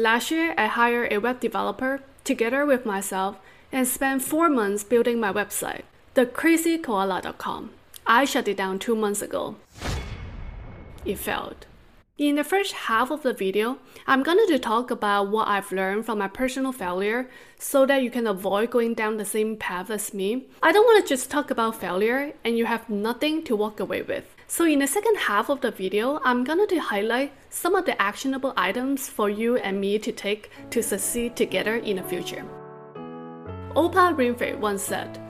Last year, I hired a web developer together with myself and spent four months building my website, thekrazykoala.com. I shut it down two months ago. It failed. In the first half of the video, I'm going to talk about what I've learned from my personal failure so that you can avoid going down the same path as me. I don't want to just talk about failure and you have nothing to walk away with. So in the second half of the video, I'm going to highlight some of the actionable items for you and me to take to succeed together in the future. Oprah Winfrey once said,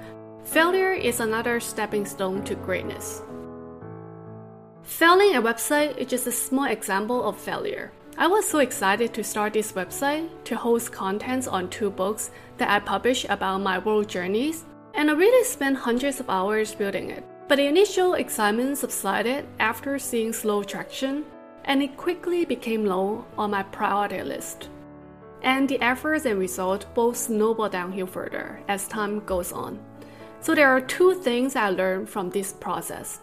Failure is another stepping stone to greatness. Failing a website is just a small example of failure. I was so excited to start this website to host contents on two books that I published about my world journeys, and I really spent hundreds of hours building it. But the initial excitement subsided after seeing slow traction, and it quickly became low on my priority list. And the efforts and results both snowball downhill further as time goes on. So there are two things I learned from this process.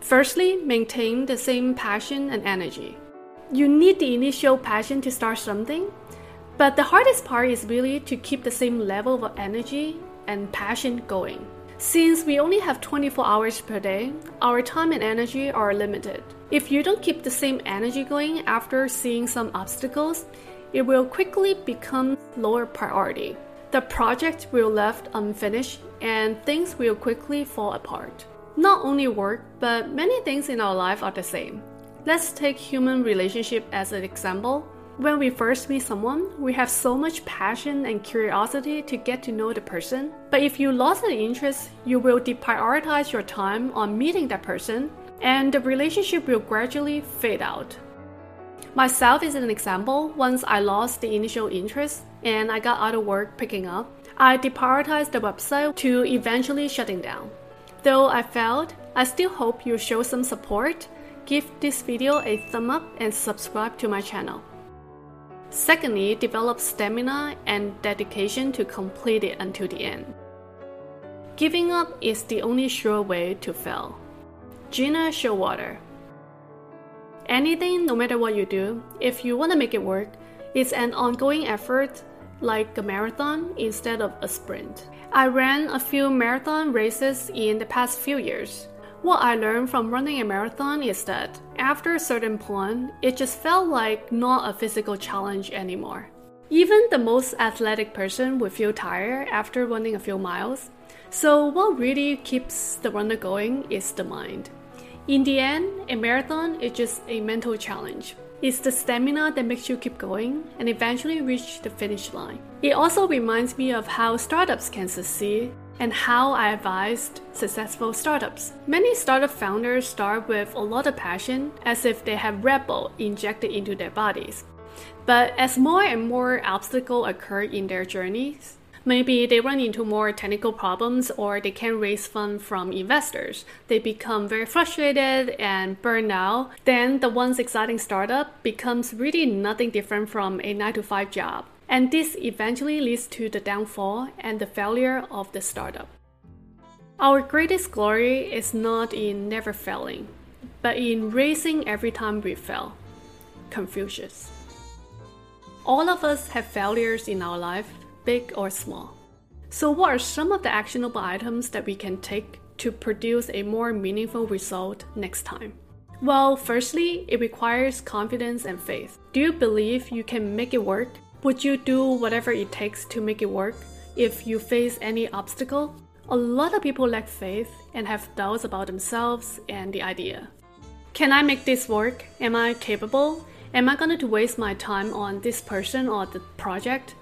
Firstly, maintain the same passion and energy. You need the initial passion to start something, but the hardest part is really to keep the same level of energy and passion going. Since we only have 24 hours per day, our time and energy are limited. If you don't keep the same energy going after seeing some obstacles, it will quickly become lower priority. The project will left unfinished and things will quickly fall apart. Not only work, but many things in our life are the same. Let's take human relationship as an example. When we first meet someone, we have so much passion and curiosity to get to know the person. But if you lost the interest, you will deprioritize your time on meeting that person, and the relationship will gradually fade out. Myself is an example. Once I lost the initial interest and I got other work picking up, I deprioritized the website to eventually shutting down. Though I failed, I still hope you show some support, give this video a thumb up and subscribe to my channel. Secondly, develop stamina and dedication to complete it until the end. Giving up is the only sure way to fail. Gina Showalter Anything, no matter what you do, if you want to make it work, it's an ongoing effort like a marathon instead of a sprint. I ran a few marathon races in the past few years. What I learned from running a marathon is that after a certain point, it just felt like not a physical challenge anymore. Even the most athletic person would feel tired after running a few miles. So, what really keeps the runner going is the mind. In the end, a marathon is just a mental challenge. It's the stamina that makes you keep going and eventually reach the finish line. It also reminds me of how startups can succeed and how I advised successful startups. Many startup founders start with a lot of passion as if they have Red Bull injected into their bodies. But as more and more obstacles occur in their journeys, Maybe they run into more technical problems or they can't raise funds from investors. They become very frustrated and burn out. Then the once exciting startup becomes really nothing different from a 9 to 5 job. And this eventually leads to the downfall and the failure of the startup. Our greatest glory is not in never failing, but in raising every time we fail. Confucius. All of us have failures in our life, big or small. So, what are some of the actionable items that we can take to produce a more meaningful result next time? Well, firstly, it requires confidence and faith. Do you believe you can make it work? Would you do whatever it takes to make it work if you face any obstacle? A lot of people lack faith and have doubts about themselves and the idea. Can I make this work? Am I capable? Am I going to waste my time on this person or the project?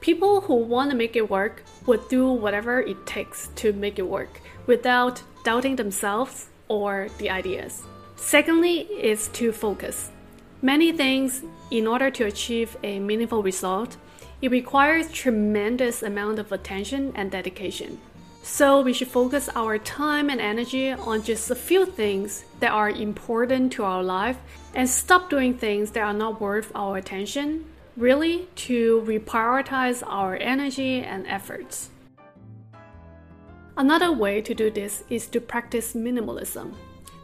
People who want to make it work would do whatever it takes to make it work without doubting themselves or the ideas. Secondly, is to focus. Many things, in order to achieve a meaningful result, it requires tremendous amount of attention and dedication. So we should focus our time and energy on just a few things that are important to our life and stop doing things that are not worth our attention really to reprioritize our energy and efforts. Another way to do this is to practice minimalism.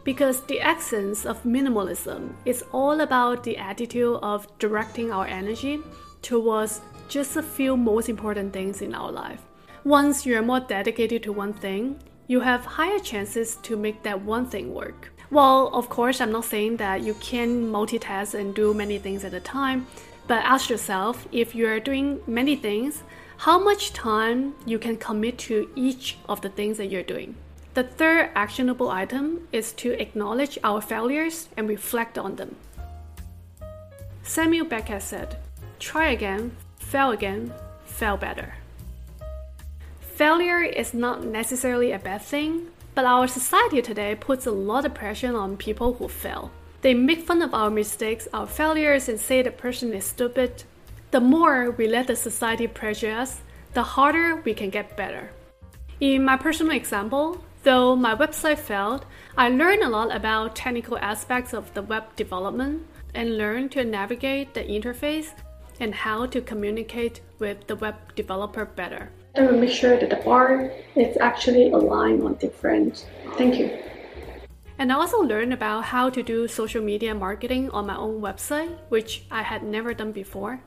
Because the essence of minimalism is all about the attitude of directing our energy towards just a few most important things in our life. Once you're more dedicated to one thing, you have higher chances to make that one thing work. Well, of course, I'm not saying that you can multitask and do many things at a time, but ask yourself if you're doing many things, how much time you can commit to each of the things that you're doing. The third actionable item is to acknowledge our failures and reflect on them. Samuel Beckett said, Try again, fail again, fail better. Failure is not necessarily a bad thing, but our society today puts a lot of pressure on people who fail. They make fun of our mistakes, our failures, and say the person is stupid. The more we let the society pressure us, the harder we can get better. In my personal example, though my website failed, I learned a lot about technical aspects of the web development and learned to navigate the interface and how to communicate with the web developer better. I will make sure that the bar is actually aligned on different. Thank you. And I also learned about how to do social media marketing on my own website, which I had never done before.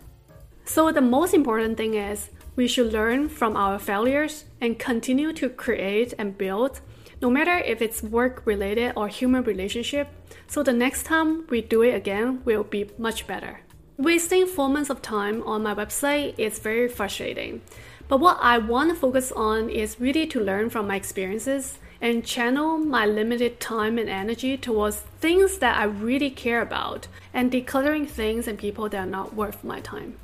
So, the most important thing is we should learn from our failures and continue to create and build, no matter if it's work related or human relationship, so the next time we do it again will be much better. Wasting four months of time on my website is very frustrating. But what I want to focus on is really to learn from my experiences and channel my limited time and energy towards things that I really care about and decluttering things and people that are not worth my time.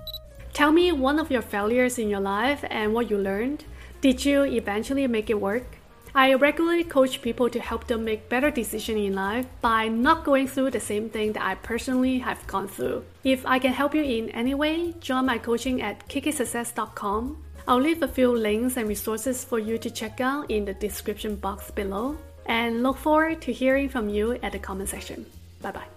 Tell me one of your failures in your life and what you learned. Did you eventually make it work? I regularly coach people to help them make better decisions in life by not going through the same thing that I personally have gone through. If I can help you in any way, join my coaching at kkSuccess.com. I'll leave a few links and resources for you to check out in the description box below and look forward to hearing from you at the comment section. Bye bye.